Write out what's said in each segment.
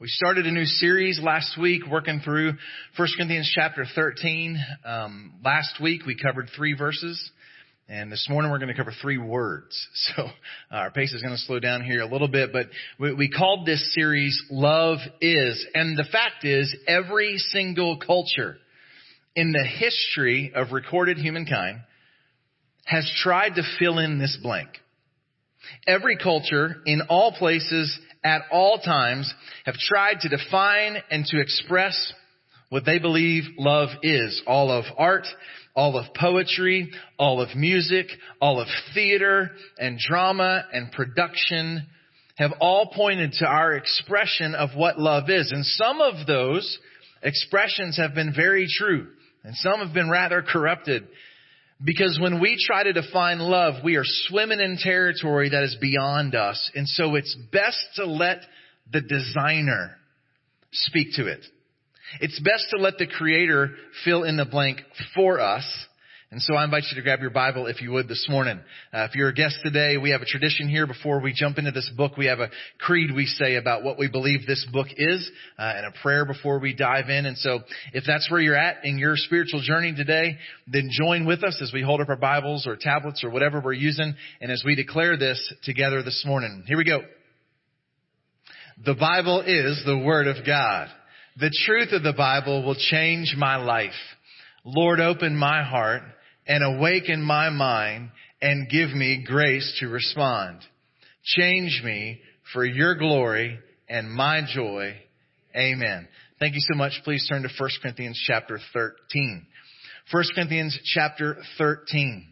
We started a new series last week working through 1 Corinthians chapter 13. Um, last week we covered three verses. And this morning we're going to cover three words. So uh, our pace is going to slow down here a little bit, but we, we called this series Love Is. And the fact is every single culture in the history of recorded humankind has tried to fill in this blank. Every culture in all places at all times have tried to define and to express what they believe love is. All of art, all of poetry, all of music, all of theater and drama and production have all pointed to our expression of what love is. And some of those expressions have been very true and some have been rather corrupted because when we try to define love, we are swimming in territory that is beyond us. And so it's best to let the designer speak to it. It's best to let the creator fill in the blank for us and so I invite you to grab your Bible if you would this morning. Uh, if you're a guest today, we have a tradition here before we jump into this book. We have a creed we say about what we believe this book is uh, and a prayer before we dive in. And so if that's where you're at in your spiritual journey today, then join with us as we hold up our Bibles or tablets or whatever we're using and as we declare this together this morning. Here we go. The Bible is the Word of God. The truth of the Bible will change my life. Lord, open my heart and awaken my mind and give me grace to respond. Change me for your glory and my joy. Amen. Thank you so much. Please turn to 1 Corinthians chapter 13. 1 Corinthians chapter 13.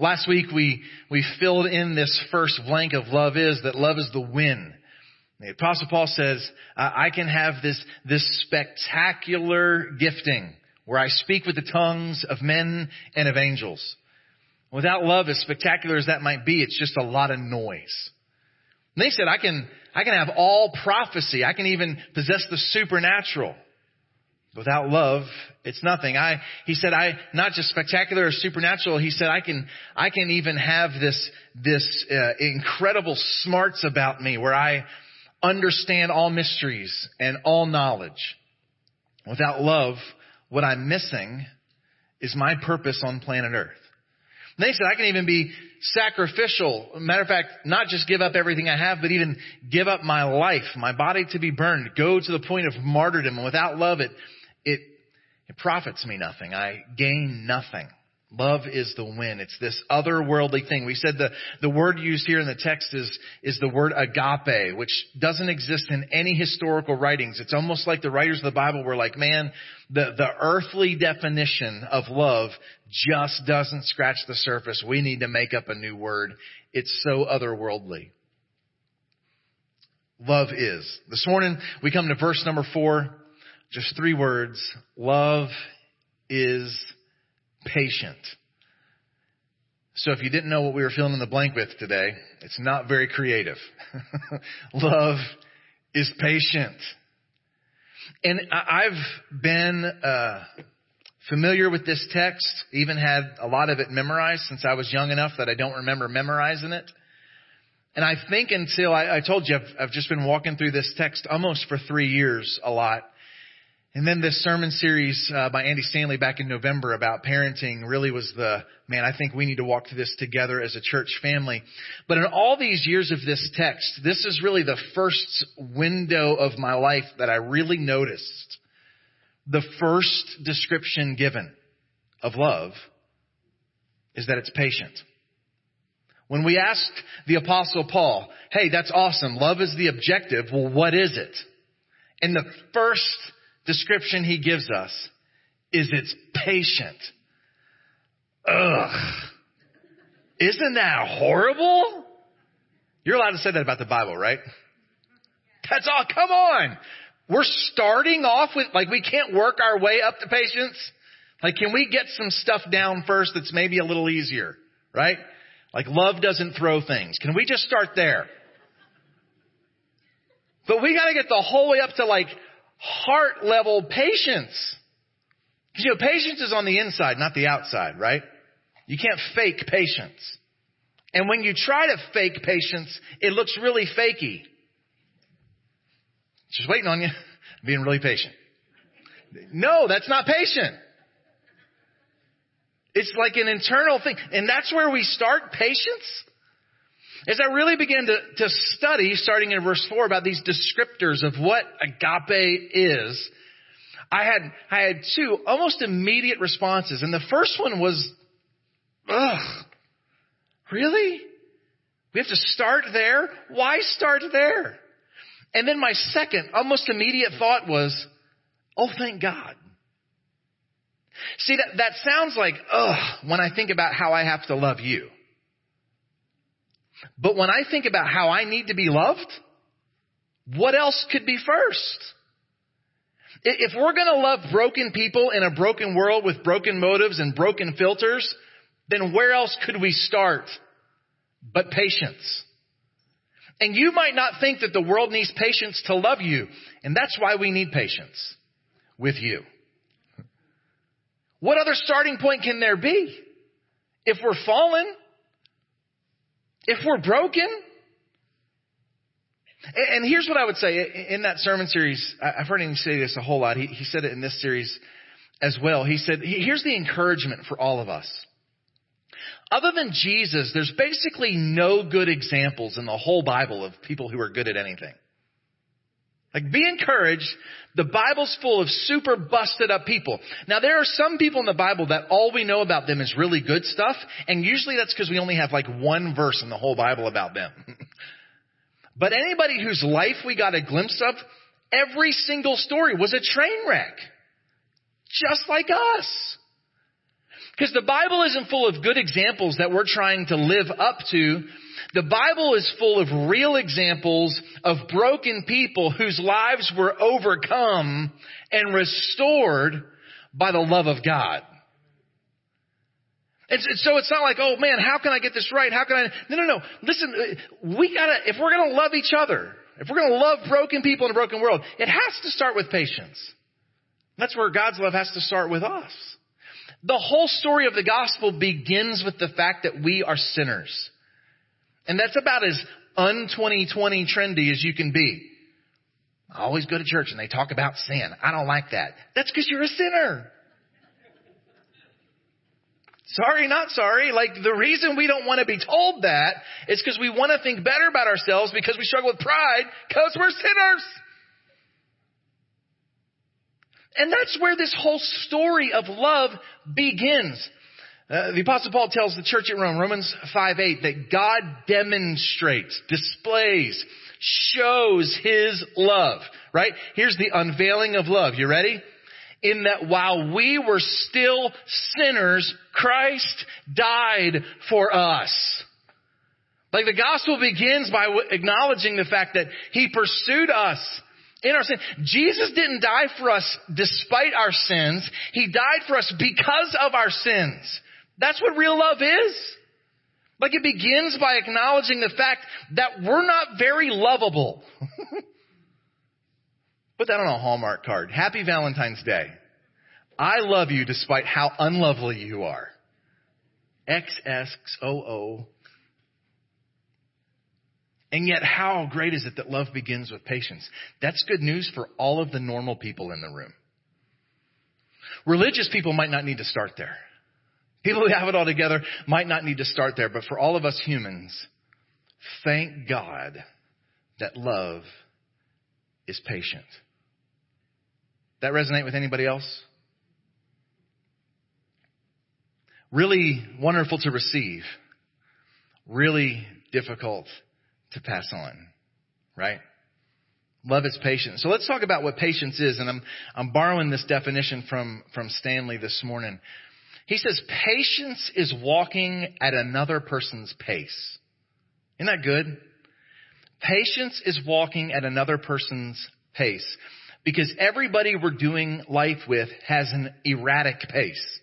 Last week we, we filled in this first blank of love is that love is the win. The apostle Paul says, I can have this, this spectacular gifting where I speak with the tongues of men and of angels. Without love, as spectacular as that might be, it's just a lot of noise. And they said, I can, I can have all prophecy. I can even possess the supernatural. Without love, it's nothing. I, he said, I, not just spectacular or supernatural, he said, I can, I can even have this, this, uh, incredible smarts about me where I understand all mysteries and all knowledge. Without love, what I'm missing is my purpose on planet Earth. And they said I can even be sacrificial. Matter of fact, not just give up everything I have, but even give up my life, my body to be burned, go to the point of martyrdom. And without love, it, it, it profits me nothing. I gain nothing. Love is the win. It's this otherworldly thing. We said the, the word used here in the text is, is the word agape, which doesn't exist in any historical writings. It's almost like the writers of the Bible were like, man, the, the earthly definition of love just doesn't scratch the surface. We need to make up a new word. It's so otherworldly. Love is. This morning we come to verse number four. Just three words. Love is patient. So if you didn't know what we were filling in the blank with today, it's not very creative. Love is patient. And I've been uh, familiar with this text, even had a lot of it memorized since I was young enough that I don't remember memorizing it. And I think until I, I told you, I've, I've just been walking through this text almost for three years a lot. And then this sermon series uh, by Andy Stanley back in November about parenting really was the, man, I think we need to walk through this together as a church family. But in all these years of this text, this is really the first window of my life that I really noticed. The first description given of love is that it's patient. When we asked the apostle Paul, hey, that's awesome. Love is the objective. Well, what is it? And the first description he gives us is it's patient. Ugh. Isn't that horrible? You're allowed to say that about the Bible, right? That's all. Come on. We're starting off with, like, we can't work our way up to patience. Like, can we get some stuff down first that's maybe a little easier, right? Like, love doesn't throw things. Can we just start there? But we gotta get the whole way up to like heart level patience. You know, patience is on the inside, not the outside, right? You can't fake patience. And when you try to fake patience, it looks really fakey. Just waiting on you. Being really patient. No, that's not patient. It's like an internal thing. And that's where we start patience. As I really began to, to study, starting in verse 4, about these descriptors of what agape is, I had, I had two almost immediate responses. And the first one was, ugh, really? We have to start there? Why start there? And then my second, almost immediate thought was, oh, thank God. See, that, that sounds like, ugh, when I think about how I have to love you. But when I think about how I need to be loved, what else could be first? If we're gonna love broken people in a broken world with broken motives and broken filters, then where else could we start but patience? And you might not think that the world needs patience to love you, and that's why we need patience with you. What other starting point can there be? If we're fallen, if we're broken, and here's what I would say in that sermon series. I've heard him say this a whole lot. He, said it in this series as well. He said, here's the encouragement for all of us. Other than Jesus, there's basically no good examples in the whole Bible of people who are good at anything. Like be encouraged. The Bible's full of super busted up people. Now there are some people in the Bible that all we know about them is really good stuff, and usually that's because we only have like one verse in the whole Bible about them. but anybody whose life we got a glimpse of, every single story was a train wreck. Just like us. Because the Bible isn't full of good examples that we're trying to live up to. The Bible is full of real examples of broken people whose lives were overcome and restored by the love of God. And so it's not like, oh man, how can I get this right? How can I? No, no, no. Listen, we gotta, if we're gonna love each other, if we're gonna love broken people in a broken world, it has to start with patience. That's where God's love has to start with us. The whole story of the gospel begins with the fact that we are sinners. And that's about as un-2020 trendy as you can be. I always go to church and they talk about sin. I don't like that. That's because you're a sinner. Sorry, not sorry. Like the reason we don't want to be told that is because we want to think better about ourselves because we struggle with pride because we're sinners. And that's where this whole story of love begins. Uh, the apostle Paul tells the church at Rome, Romans 5 8, that God demonstrates, displays, shows his love, right? Here's the unveiling of love. You ready? In that while we were still sinners, Christ died for us. Like the gospel begins by acknowledging the fact that he pursued us in our sin. Jesus didn't die for us despite our sins. He died for us because of our sins. That's what real love is. Like it begins by acknowledging the fact that we're not very lovable. Put that on a Hallmark card. Happy Valentine's Day. I love you despite how unlovely you are. XXOO. And yet, how great is it that love begins with patience? That's good news for all of the normal people in the room. Religious people might not need to start there. People who have it all together might not need to start there, but for all of us humans, thank God that love is patient. That resonate with anybody else? Really wonderful to receive. Really difficult to pass on. Right? Love is patient. So let's talk about what patience is. And I'm, I'm borrowing this definition from, from Stanley this morning. He says, patience is walking at another person's pace. Isn't that good? Patience is walking at another person's pace. Because everybody we're doing life with has an erratic pace.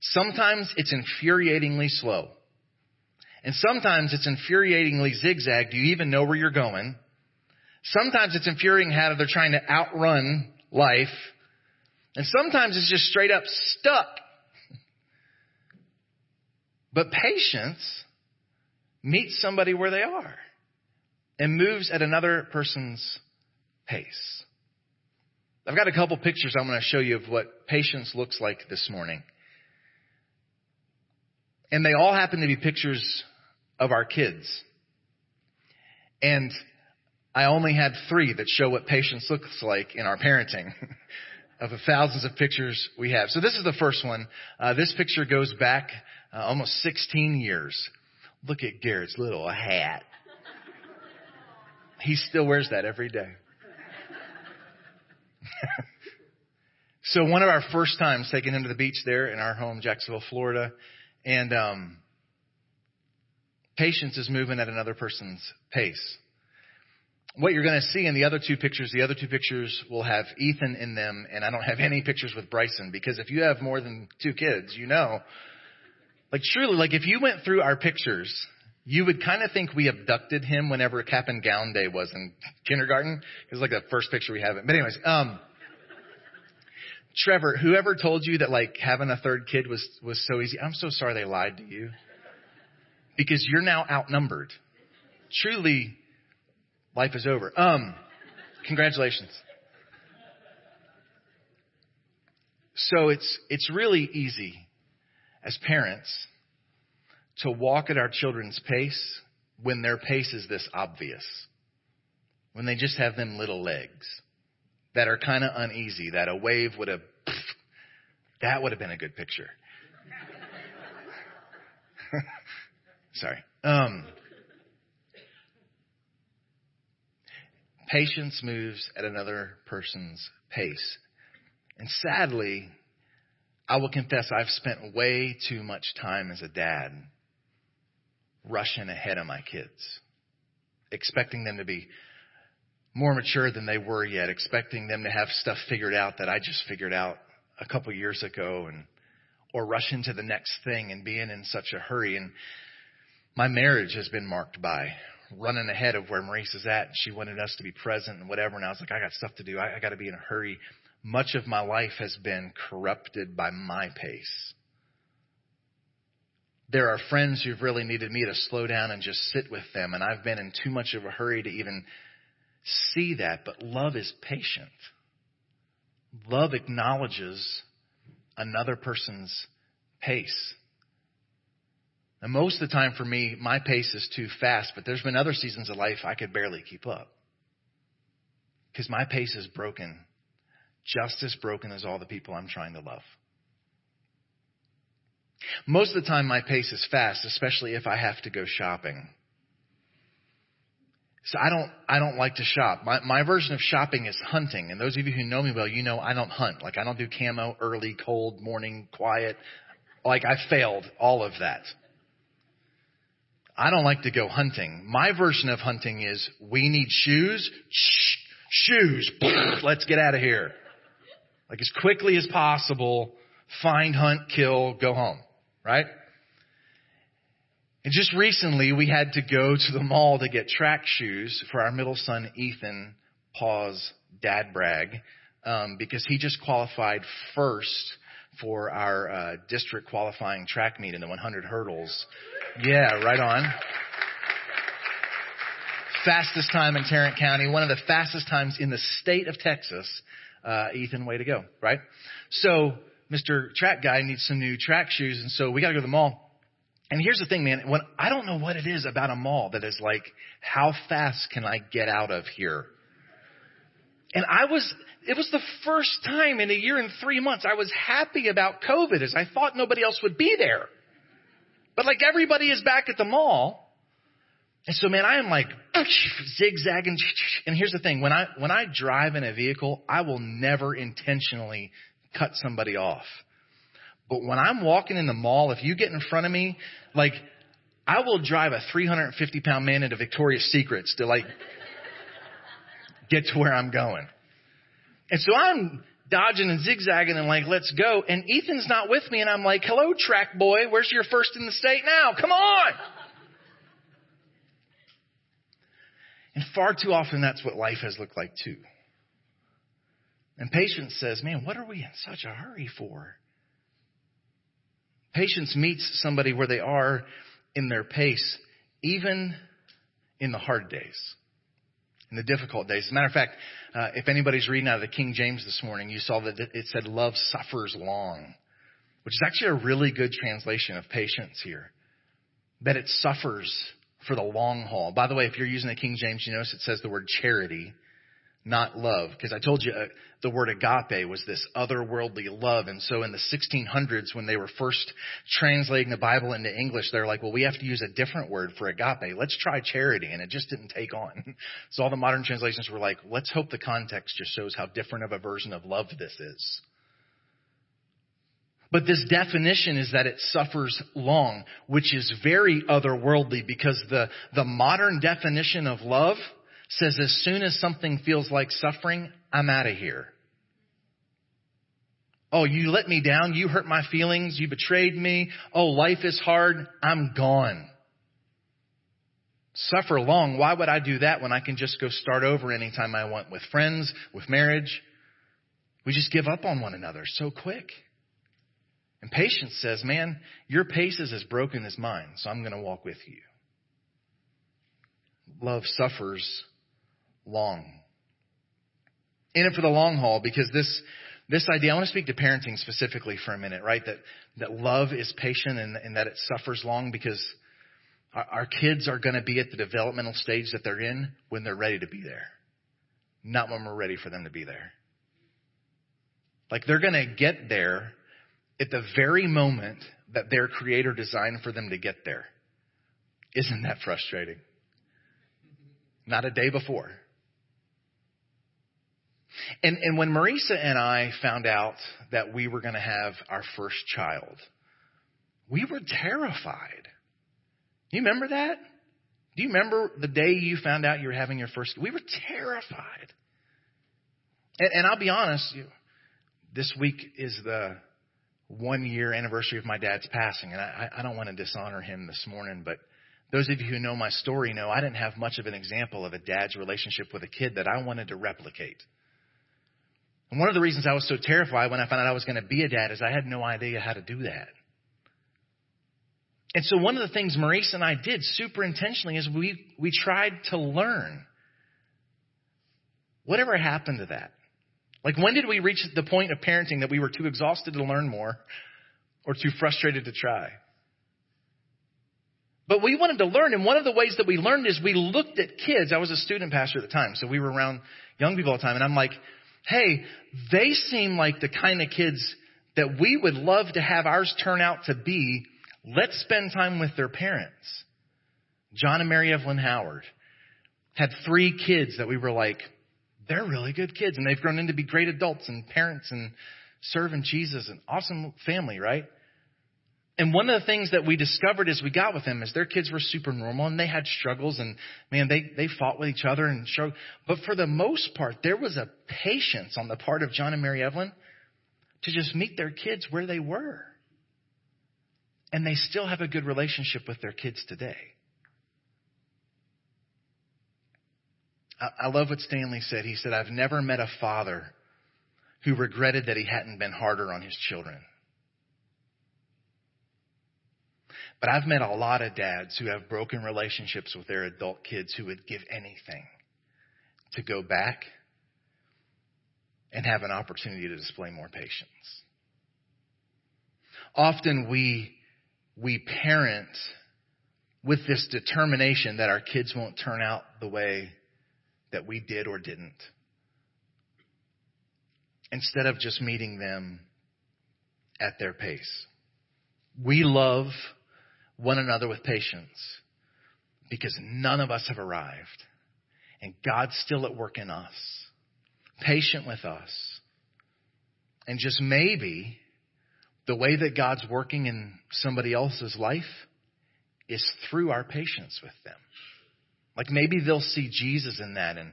Sometimes it's infuriatingly slow. And sometimes it's infuriatingly zigzag. Do you even know where you're going? Sometimes it's infuriating how they're trying to outrun life. And sometimes it's just straight up stuck but patience meets somebody where they are and moves at another person's pace. I've got a couple pictures I'm going to show you of what patience looks like this morning. And they all happen to be pictures of our kids. And I only had three that show what patience looks like in our parenting of the thousands of pictures we have. So this is the first one. Uh, this picture goes back uh, almost 16 years. Look at Garrett's little hat. He still wears that every day. so one of our first times taking him to the beach there in our home, Jacksonville, Florida, and um, patience is moving at another person's pace what you're going to see in the other two pictures, the other two pictures will have Ethan in them, and I don't have any pictures with Bryson because if you have more than two kids, you know, like truly, like if you went through our pictures, you would kind of think we abducted him whenever cap and gown day was in kindergarten. It's like the first picture we have. But anyways, um, Trevor, whoever told you that like having a third kid was was so easy, I'm so sorry they lied to you because you're now outnumbered. Truly, Life is over. Um, congratulations. So it's, it's really easy as parents to walk at our children's pace when their pace is this obvious. When they just have them little legs that are kind of uneasy, that a wave would have, that would have been a good picture. Sorry. Um, Patience moves at another person's pace. And sadly, I will confess I've spent way too much time as a dad rushing ahead of my kids, expecting them to be more mature than they were yet, expecting them to have stuff figured out that I just figured out a couple years ago and or rush into the next thing and being in such a hurry and my marriage has been marked by running ahead of where Marisa is at. She wanted us to be present and whatever. And I was like, I got stuff to do. I, I got to be in a hurry. Much of my life has been corrupted by my pace. There are friends who've really needed me to slow down and just sit with them. And I've been in too much of a hurry to even see that. But love is patient. Love acknowledges another person's pace. And most of the time for me, my pace is too fast, but there's been other seasons of life I could barely keep up. Because my pace is broken, just as broken as all the people I'm trying to love. Most of the time my pace is fast, especially if I have to go shopping. So I don't, I don't like to shop. My, my version of shopping is hunting. And those of you who know me well, you know I don't hunt. Like I don't do camo, early, cold, morning, quiet. Like I failed all of that. I don't like to go hunting. My version of hunting is we need shoes. Shh, shoes. Let's get out of here. Like as quickly as possible, find, hunt, kill, go home. Right? And just recently we had to go to the mall to get track shoes for our middle son Ethan, Paul's dad brag, um, because he just qualified first for our uh, district qualifying track meet in the 100 hurdles. Yeah, right on. Fastest time in Tarrant County, one of the fastest times in the state of Texas. Uh, Ethan, way to go, right? So, Mr. Track Guy needs some new track shoes, and so we gotta go to the mall. And here's the thing, man, when, I don't know what it is about a mall that is like, how fast can I get out of here? And I was, it was the first time in a year and three months I was happy about COVID as I thought nobody else would be there. But like everybody is back at the mall. And so man, I am like zigzagging. And here's the thing. When I, when I drive in a vehicle, I will never intentionally cut somebody off. But when I'm walking in the mall, if you get in front of me, like I will drive a 350 pound man into Victoria's Secrets to like get to where I'm going. And so I'm dodging and zigzagging and like, let's go. And Ethan's not with me. And I'm like, hello, track boy. Where's your first in the state now? Come on. And far too often that's what life has looked like too. And patience says, man, what are we in such a hurry for? Patience meets somebody where they are in their pace, even in the hard days. in the difficult days. As a matter of fact, uh, if anybody's reading out of the King James this morning, you saw that it said love suffers long, which is actually a really good translation of patience here. That it suffers for the long haul. By the way, if you're using the King James, you notice it says the word charity not love. Because I told you uh, the word agape was this otherworldly love. And so in the 1600s, when they were first translating the Bible into English, they're like, well, we have to use a different word for agape. Let's try charity. And it just didn't take on. So all the modern translations were like, let's hope the context just shows how different of a version of love this is. But this definition is that it suffers long, which is very otherworldly because the, the modern definition of love says as soon as something feels like suffering, I'm out of here. Oh, you let me down. You hurt my feelings. You betrayed me. Oh, life is hard. I'm gone. Suffer long. Why would I do that when I can just go start over anytime I want with friends, with marriage? We just give up on one another so quick. And patience says, man, your pace is as broken as mine, so I'm going to walk with you. Love suffers long. In it for the long haul because this, this idea, I want to speak to parenting specifically for a minute, right? That, that love is patient and, and that it suffers long because our, our kids are going to be at the developmental stage that they're in when they're ready to be there. Not when we're ready for them to be there. Like they're going to get there at the very moment that their creator designed for them to get there. Isn't that frustrating? Not a day before. And, and when Marisa and I found out that we were going to have our first child, we were terrified. You remember that? Do you remember the day you found out you were having your first? We were terrified. And, and I'll be honest, you, this week is the one year anniversary of my dad's passing, and I, I don't want to dishonor him this morning, but those of you who know my story know I didn't have much of an example of a dad's relationship with a kid that I wanted to replicate. And one of the reasons I was so terrified when I found out I was going to be a dad is I had no idea how to do that. And so one of the things Marisa and I did super intentionally is we, we tried to learn. Whatever happened to that? Like when did we reach the point of parenting that we were too exhausted to learn more or too frustrated to try? But we wanted to learn, and one of the ways that we learned is we looked at kids. I was a student pastor at the time, so we were around young people all the time, and I'm like, hey, they seem like the kind of kids that we would love to have ours turn out to be. Let's spend time with their parents. John and Mary Evelyn Howard had three kids that we were like, they're really good kids and they've grown into be great adults and parents and serving Jesus and awesome family, right? And one of the things that we discovered as we got with them is their kids were super normal and they had struggles and man, they, they fought with each other and struggled. But for the most part, there was a patience on the part of John and Mary Evelyn to just meet their kids where they were. And they still have a good relationship with their kids today. I, love what Stanley said. He said, I've never met a father who regretted that he hadn't been harder on his children. But I've met a lot of dads who have broken relationships with their adult kids who would give anything to go back and have an opportunity to display more patience. Often we, we parent with this determination that our kids won't turn out the way that we did or didn't. Instead of just meeting them at their pace. We love one another with patience because none of us have arrived. And God's still at work in us, patient with us. And just maybe the way that God's working in somebody else's life is through our patience with them. Like maybe they'll see Jesus in that and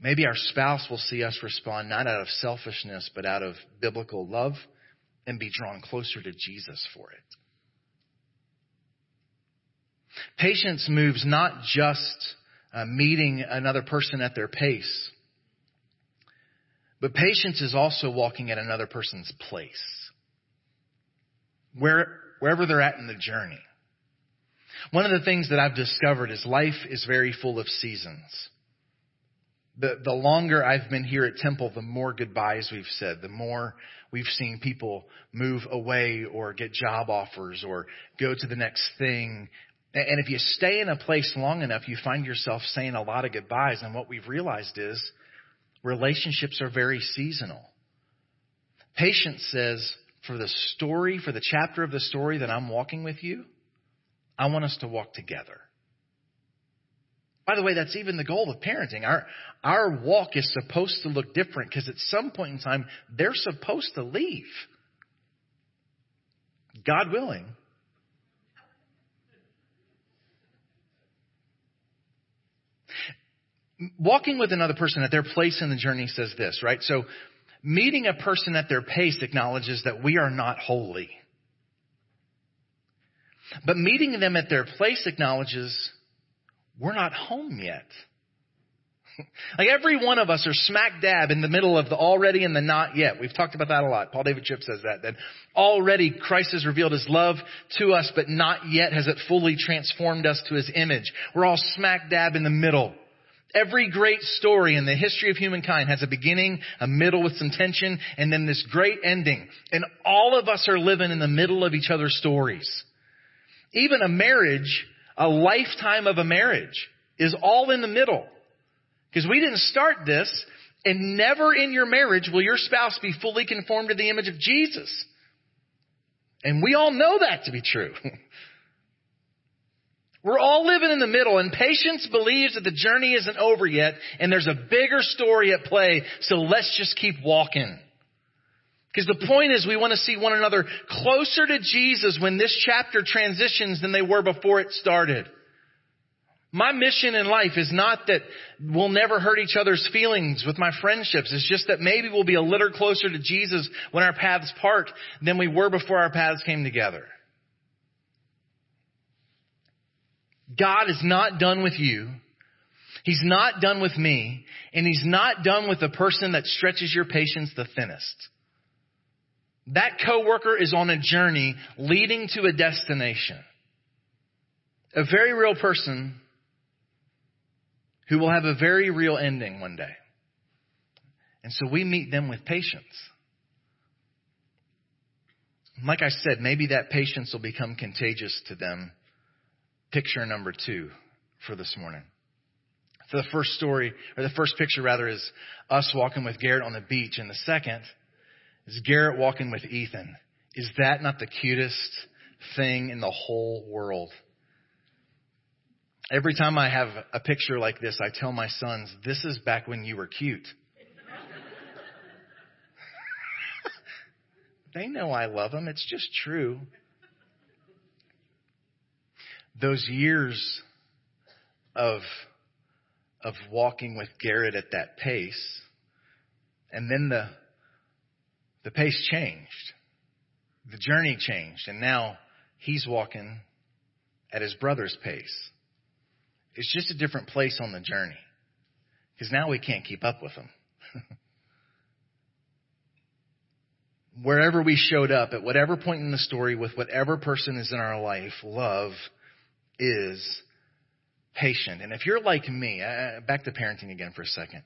maybe our spouse will see us respond not out of selfishness, but out of biblical love and be drawn closer to Jesus for it. Patience moves not just uh, meeting another person at their pace, but patience is also walking at another person's place, where, wherever they're at in the journey. One of the things that I've discovered is life is very full of seasons. the, the longer I've been here at Temple, the more goodbyes we've said, the more we've seen people move away or get job offers or go to the next thing. And if you stay in a place long enough, you find yourself saying a lot of goodbyes. And what we've realized is relationships are very seasonal. Patience says, for the story, for the chapter of the story that I'm walking with you, I want us to walk together. By the way, that's even the goal of parenting. Our, our walk is supposed to look different because at some point in time, they're supposed to leave. God willing. Walking with another person at their place in the journey says this, right? So, meeting a person at their pace acknowledges that we are not holy. But meeting them at their place acknowledges we're not home yet. like every one of us are smack dab in the middle of the already and the not yet. We've talked about that a lot. Paul David Tripp says that, that already Christ has revealed his love to us, but not yet has it fully transformed us to his image. We're all smack dab in the middle. Every great story in the history of humankind has a beginning, a middle with some tension, and then this great ending. And all of us are living in the middle of each other's stories. Even a marriage a lifetime of a marriage is all in the middle. Because we didn't start this, and never in your marriage will your spouse be fully conformed to the image of Jesus. And we all know that to be true. We're all living in the middle, and patience believes that the journey isn't over yet, and there's a bigger story at play, so let's just keep walking. Because the point is we want to see one another closer to Jesus when this chapter transitions than they were before it started. My mission in life is not that we'll never hurt each other's feelings with my friendships. It's just that maybe we'll be a little closer to Jesus when our paths part than we were before our paths came together. God is not done with you. He's not done with me. And He's not done with the person that stretches your patience the thinnest. That coworker is on a journey leading to a destination. A very real person who will have a very real ending one day. And so we meet them with patience. Like I said, maybe that patience will become contagious to them. Picture number two for this morning. So the first story, or the first picture rather, is us walking with Garrett on the beach. And the second is Garrett walking with Ethan. Is that not the cutest thing in the whole world? Every time I have a picture like this, I tell my sons, this is back when you were cute. they know I love them. It's just true. Those years of, of walking with Garrett at that pace, and then the the pace changed. The journey changed. And now he's walking at his brother's pace. It's just a different place on the journey. Because now we can't keep up with him. Wherever we showed up, at whatever point in the story, with whatever person is in our life, love is patient. And if you're like me, uh, back to parenting again for a second.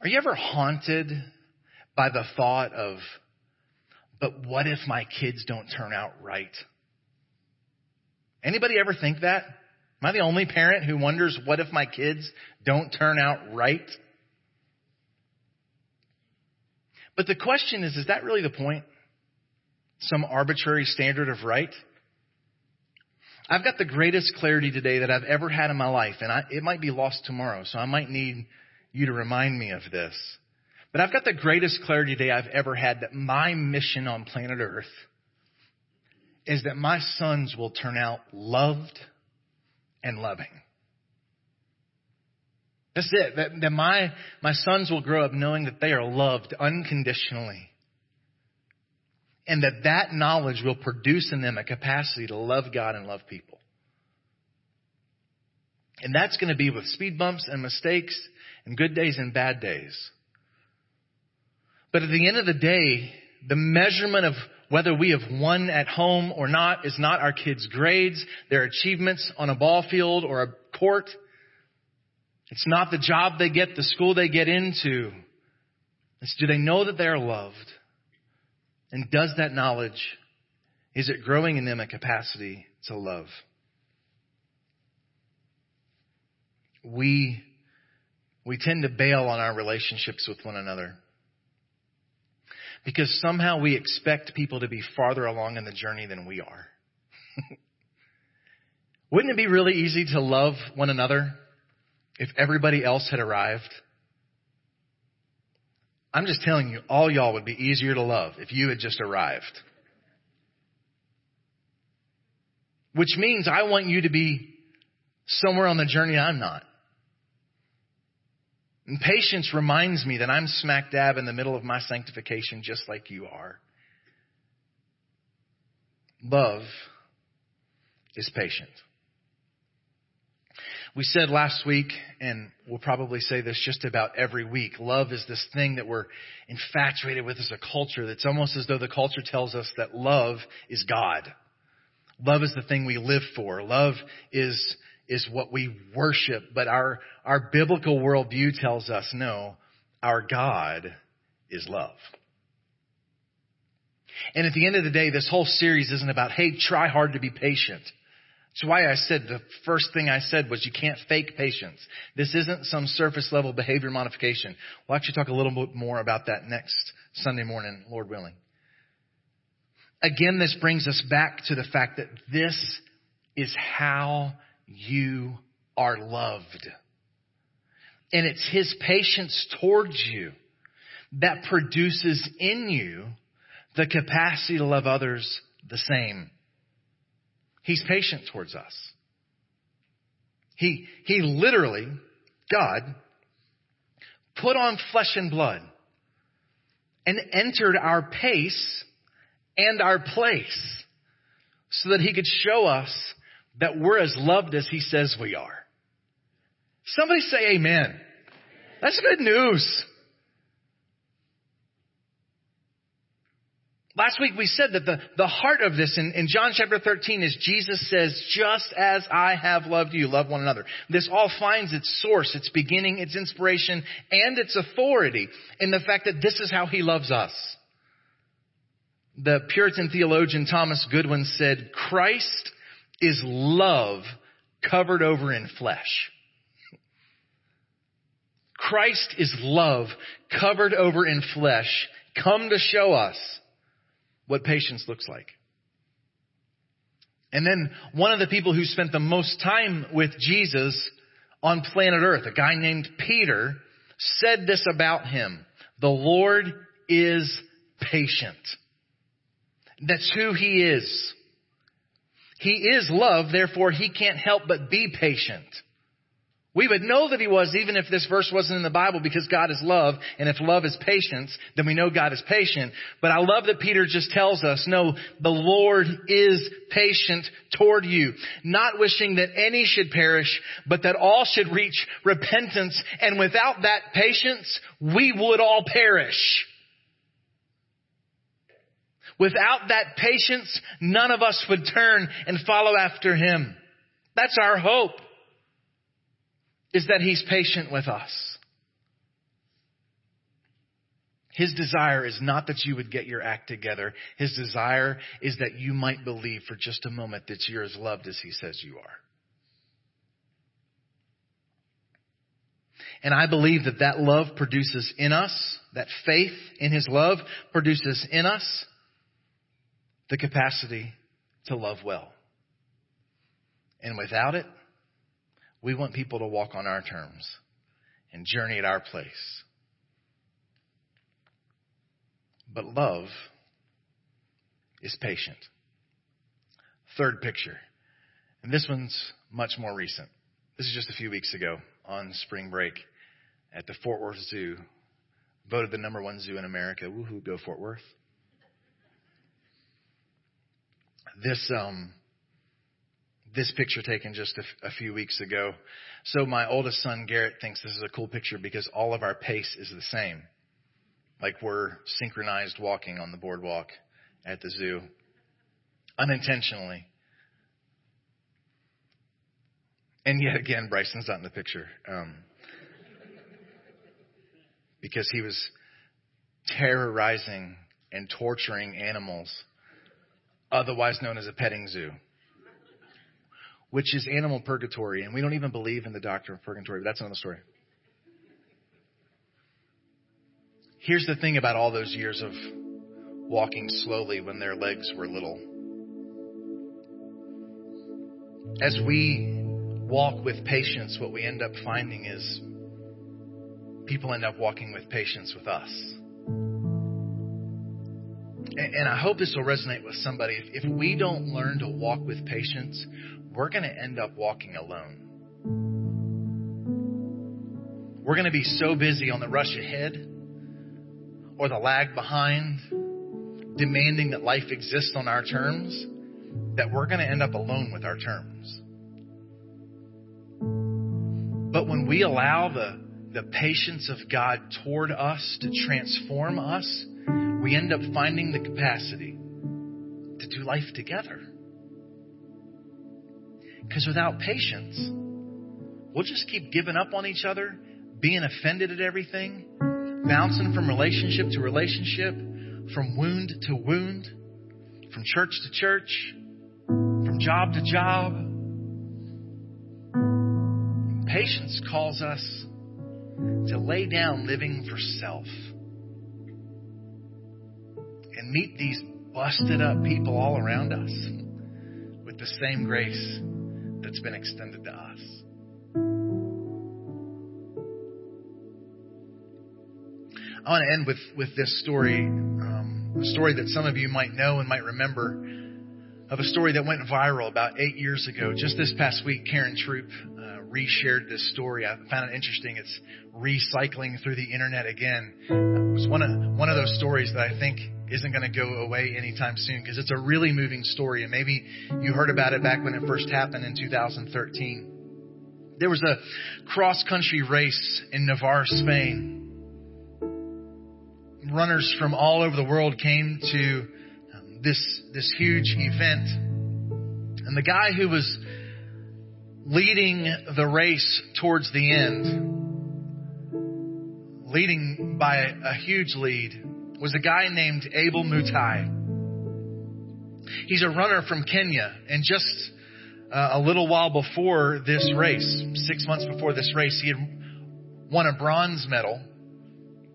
Are you ever haunted by the thought of, but what if my kids don't turn out right? Anybody ever think that? Am I the only parent who wonders, what if my kids don't turn out right? But the question is, is that really the point? Some arbitrary standard of right? I've got the greatest clarity today that I've ever had in my life, and I, it might be lost tomorrow, so I might need you to remind me of this. But I've got the greatest clarity today I've ever had that my mission on planet Earth is that my sons will turn out loved and loving. That's it. That, that my, my sons will grow up knowing that they are loved unconditionally. And that that knowledge will produce in them a capacity to love God and love people. And that's going to be with speed bumps and mistakes and good days and bad days. But at the end of the day, the measurement of whether we have won at home or not is not our kids' grades, their achievements on a ball field or a court. It's not the job they get, the school they get into. It's do they know that they are loved? And does that knowledge, is it growing in them a capacity to love? We, we tend to bail on our relationships with one another. Because somehow we expect people to be farther along in the journey than we are. Wouldn't it be really easy to love one another if everybody else had arrived? I'm just telling you, all y'all would be easier to love if you had just arrived. Which means I want you to be somewhere on the journey I'm not. And patience reminds me that I'm smack dab in the middle of my sanctification just like you are. Love is patient. We said last week, and we'll probably say this just about every week, love is this thing that we're infatuated with as a culture that's almost as though the culture tells us that love is God. Love is the thing we live for. Love is, is what we worship. But our, our biblical worldview tells us no, our God is love. And at the end of the day, this whole series isn't about, hey, try hard to be patient. That's why I said the first thing I said was you can't fake patience. This isn't some surface level behavior modification. We'll actually talk a little bit more about that next Sunday morning, Lord willing. Again, this brings us back to the fact that this is how you are loved. And it's His patience towards you that produces in you the capacity to love others the same. He's patient towards us. He, he literally, God, put on flesh and blood and entered our pace and our place so that he could show us that we're as loved as he says we are. Somebody say amen. That's good news. Last week we said that the, the heart of this in, in John chapter 13 is Jesus says, just as I have loved you, love one another. This all finds its source, its beginning, its inspiration, and its authority in the fact that this is how he loves us. The Puritan theologian Thomas Goodwin said, Christ is love covered over in flesh. Christ is love covered over in flesh, come to show us what patience looks like. And then one of the people who spent the most time with Jesus on planet earth, a guy named Peter, said this about him. The Lord is patient. That's who he is. He is love, therefore he can't help but be patient. We would know that he was even if this verse wasn't in the Bible because God is love, and if love is patience, then we know God is patient. But I love that Peter just tells us, no, the Lord is patient toward you, not wishing that any should perish, but that all should reach repentance, and without that patience, we would all perish. Without that patience, none of us would turn and follow after him. That's our hope is that He's patient with us. His desire is not that you would get your act together. His desire is that you might believe for just a moment that you're as loved as He says you are. And I believe that that love produces in us, that faith in His love produces in us the capacity to love well. And without it, we want people to walk on our terms and journey at our place. But love is patient. Third picture. And this one's much more recent. This is just a few weeks ago on spring break at the Fort Worth Zoo. Voted the number one zoo in America. Woohoo, go Fort Worth. This, um, this picture taken just a, a, few weeks ago. So my oldest son Garrett thinks this is a cool picture because all of our pace is the same. Like we're synchronized walking on the boardwalk at the zoo. Unintentionally. And yet again, Bryson's not in the picture. Um, because he was terrorizing and torturing animals, otherwise known as a petting zoo, which is animal purgatory. And we don't even believe in the doctrine of purgatory, but that's another story. Here's the thing about all those years of walking slowly when their legs were little. As we walk with patience, what we end up finding is people end up walking with patience with us. And I hope this will resonate with somebody. If we don't learn to walk with patience, we're going to end up walking alone. We're going to be so busy on the rush ahead or the lag behind, demanding that life exists on our terms, that we're going to end up alone with our terms. But when we allow the, the patience of God toward us to transform us, we end up finding the capacity to do life together. Because without patience, we'll just keep giving up on each other, being offended at everything, bouncing from relationship to relationship, from wound to wound, from church to church, from job to job. Patience calls us to lay down living for self meet these busted up people all around us with the same grace that's been extended to us. I want to end with, with this story, um, a story that some of you might know and might remember, of a story that went viral about eight years ago. Just this past week, Karen Troop reshared this story. I found it interesting. It's recycling through the internet again. It was one of one of those stories that I think isn't going to go away anytime soon because it's a really moving story. And maybe you heard about it back when it first happened in 2013. There was a cross country race in Navarre, Spain runners from all over the world came to um, this this huge event, and the guy who was leading the race towards the end, leading by a, huge lead, was a guy named Abel Mutai. He's a runner from Kenya, and just uh, a little while before this race, six months before this race, he had won a bronze medal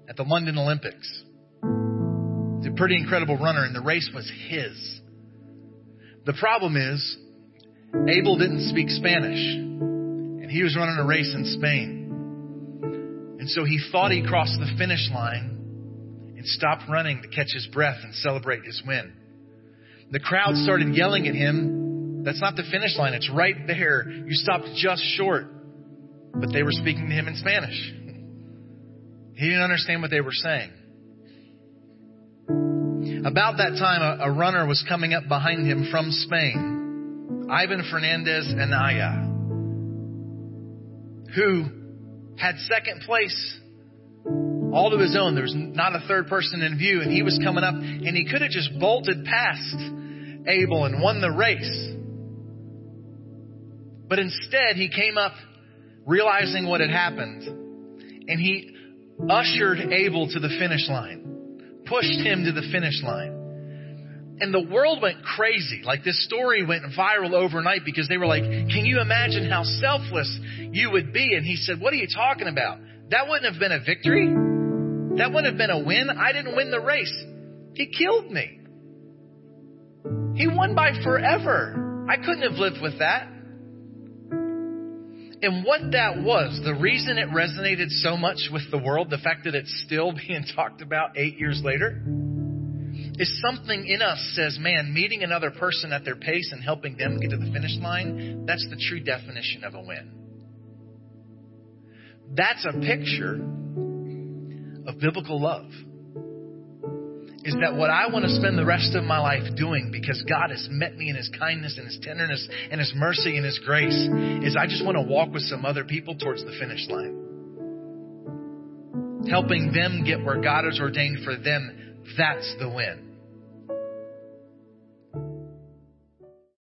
at the London Olympics. He's a pretty incredible runner, and the race was his. The problem is, Abel didn't speak Spanish, and he was running a race in Spain. And so he thought he crossed the finish line and stopped running to catch his breath and celebrate his win. The crowd started yelling at him, That's not the finish line, it's right there. You stopped just short. But they were speaking to him in Spanish. He didn't understand what they were saying. About that time, a, a runner was coming up behind him from Spain, Ivan Fernandez Anaya, who had second place all to his own. There was not a third person in view, and he was coming up, and he could have just bolted past Abel and won the race. But instead, he came up realizing what had happened, and he ushered Abel to the finish line, pushed him to the finish line. And the world went crazy. Like this story went viral overnight because they were like, Can you imagine how selfless you would be? And he said, What are you talking about? That wouldn't have been a victory. That wouldn't have been a win. I didn't win the race. He killed me. He won by forever. I couldn't have lived with that. And what that was, the reason it resonated so much with the world, the fact that it's still being talked about eight years later, is something in us says, man, meeting another person at their pace and helping them get to the finish line, that's the true definition of a win. That's a picture of biblical love is that what I want to spend the rest of my life doing because God has met me in His kindness and His tenderness and His mercy and His grace is I just want to walk with some other people towards the finish line. Helping them get where God has ordained for them, that's the win.